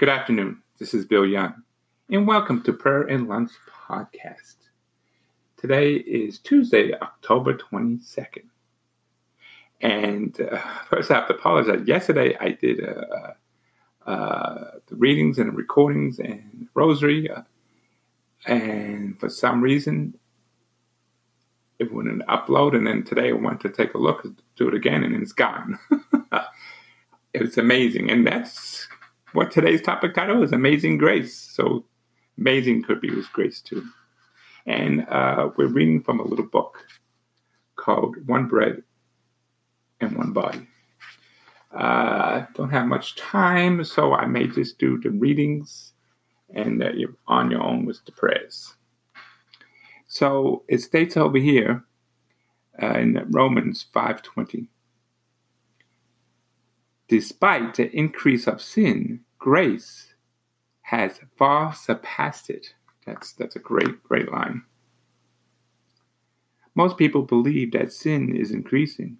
Good afternoon. This is Bill Young, and welcome to Prayer and Lunch Podcast. Today is Tuesday, October 22nd. And uh, first, I have to apologize. Yesterday, I did uh, uh, the readings and the recordings and rosary, uh, and for some reason, it wouldn't upload. And then today, I went to take a look, do it again, and it's gone. it's amazing, and that's what today's topic title is Amazing Grace. So amazing could be with grace too. And uh, we're reading from a little book called One Bread and One Body. I uh, don't have much time, so I may just do the readings and uh, you're on your own with the prayers. So it states over here uh, in Romans 5.20, Despite the increase of sin, grace has far surpassed it. That's, that's a great, great line. Most people believe that sin is increasing.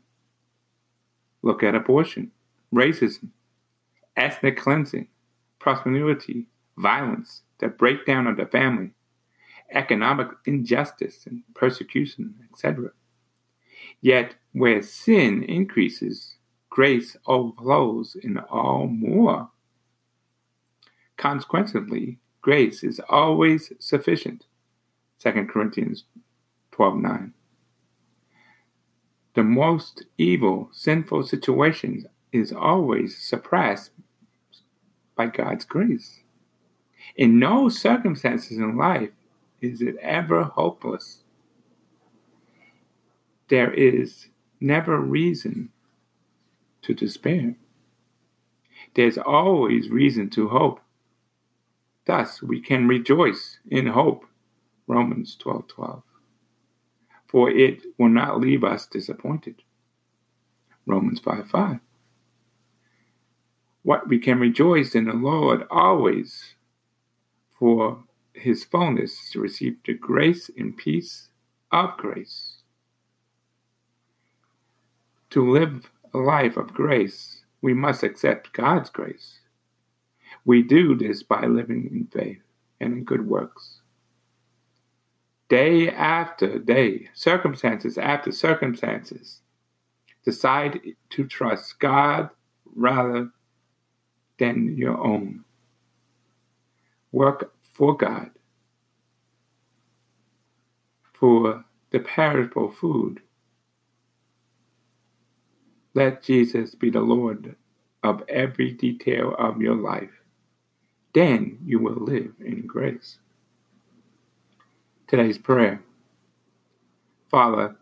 Look at abortion, racism, ethnic cleansing, promiscuity, violence, the breakdown of the family, economic injustice and persecution, etc. Yet, where sin increases, grace overflows in all more. Consequently, grace is always sufficient. 2 Corinthians 12:9. The most evil, sinful situations is always suppressed by God's grace. In no circumstances in life is it ever hopeless. There is never reason to despair. There's always reason to hope. Thus, we can rejoice in hope. Romans 12 12. For it will not leave us disappointed. Romans 5 5. What we can rejoice in the Lord always, for his fullness to receive the grace and peace of grace. To live a life of grace, we must accept God's grace. We do this by living in faith and in good works. Day after day, circumstances after circumstances, decide to trust God rather than your own. Work for God, for the perishable food let Jesus be the Lord of every detail of your life. Then you will live in grace. Today's prayer Father,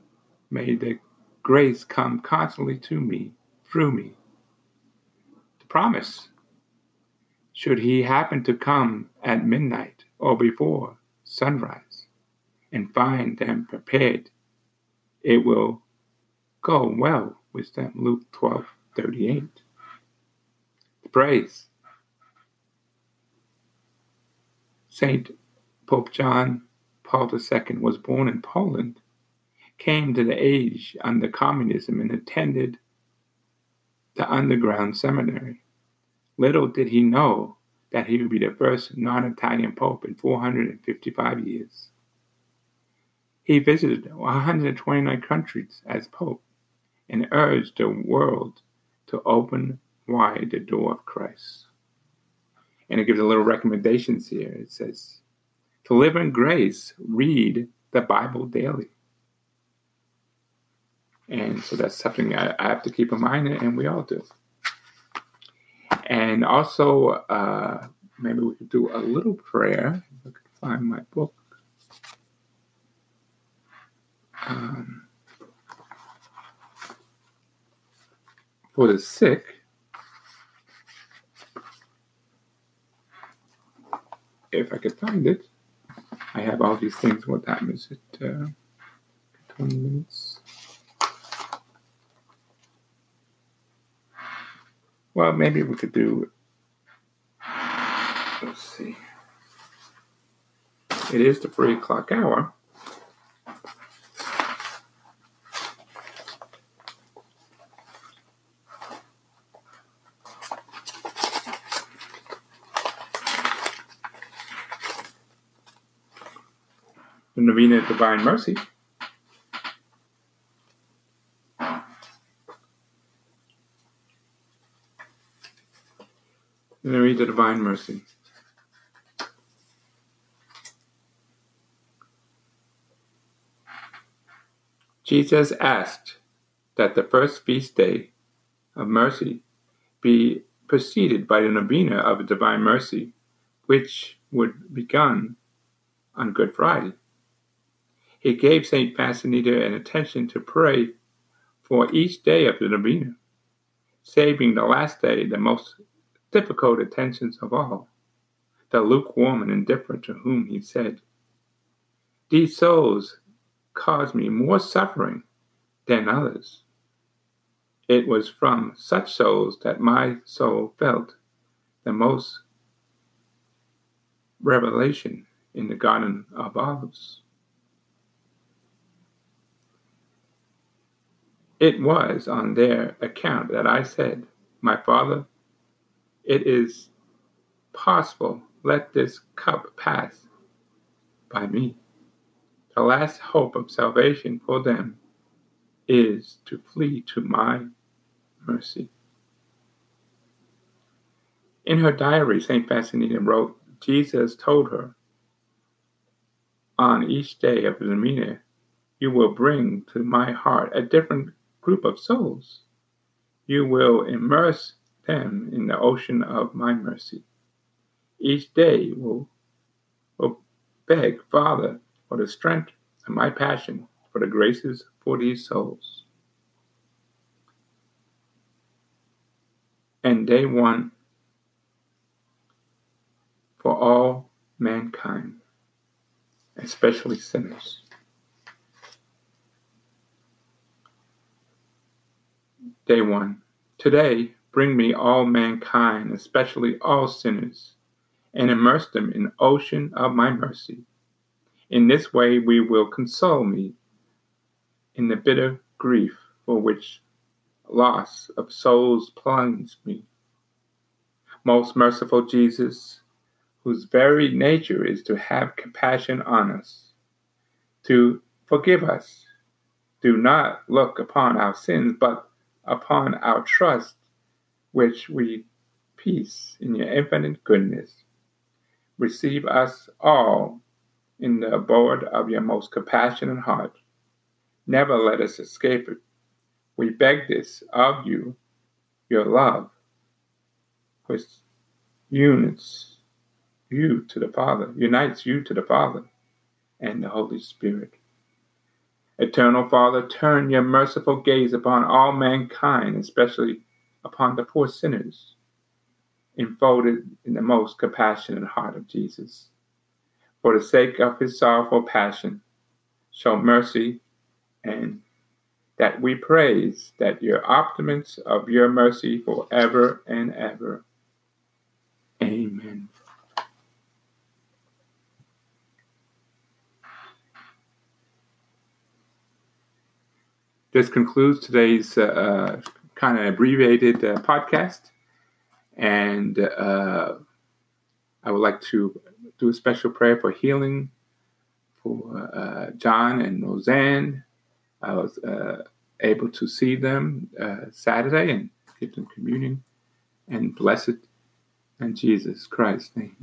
may the grace come constantly to me, through me. The promise should he happen to come at midnight or before sunrise and find them prepared, it will go well with them. Luke 12 38. Praise. Saint Pope John Paul II was born in Poland, came to the age under communism, and attended the underground seminary. Little did he know that he would be the first non Italian pope in 455 years. He visited 129 countries as pope and urge the world to open wide the door of Christ. And it gives a little recommendations here. It says, to live in grace, read the Bible daily. And so that's something I, I have to keep in mind, and we all do. And also, uh, maybe we could do a little prayer. If I could find my book. Um, for the sick, if I could find it, I have all these things. What time is it? Uh, 20 minutes. Well, maybe we could do. Let's see. It is the three o'clock hour. The Novena Divine Mercy. And then read the Divine Mercy. Jesus asked that the first feast day of mercy be preceded by the novena of divine mercy, which would begun on Good Friday. He gave St. Faustina an attention to pray for each day of the novena, saving the last day the most difficult attentions of all, the lukewarm and indifferent to whom he said, These souls cause me more suffering than others. It was from such souls that my soul felt the most revelation in the Garden of Olives. It was on their account that I said, My Father, it is possible, let this cup pass by me. The last hope of salvation for them is to flee to my mercy. In her diary, St. Faustina wrote, Jesus told her, On each day of the novena, you will bring to my heart a different group of souls. You will immerse them in the ocean of my mercy. Each day will, will beg, Father, for the strength of my passion, for the graces for these souls. And day one for all mankind, especially sinners. Day one. Today, bring me all mankind, especially all sinners, and immerse them in the ocean of my mercy. In this way, we will console me in the bitter grief for which loss of souls plunges me. Most merciful Jesus, whose very nature is to have compassion on us, to forgive us, do not look upon our sins, but upon our trust, which we peace in your infinite goodness. Receive us all in the abode of your most compassionate heart. Never let us escape it. We beg this of you, your love, which unites you to the Father, unites you to the Father and the Holy Spirit. Eternal Father, turn your merciful gaze upon all mankind, especially upon the poor sinners, enfolded in the most compassionate heart of Jesus. For the sake of his sorrowful passion, show mercy and that we praise that your optiments of your mercy forever and ever. Amen. This concludes today's uh, kind of abbreviated uh, podcast. And uh, I would like to do a special prayer for healing for uh, John and Roseanne. I was uh, able to see them uh, Saturday and give them communion and blessed in Jesus Christ's name.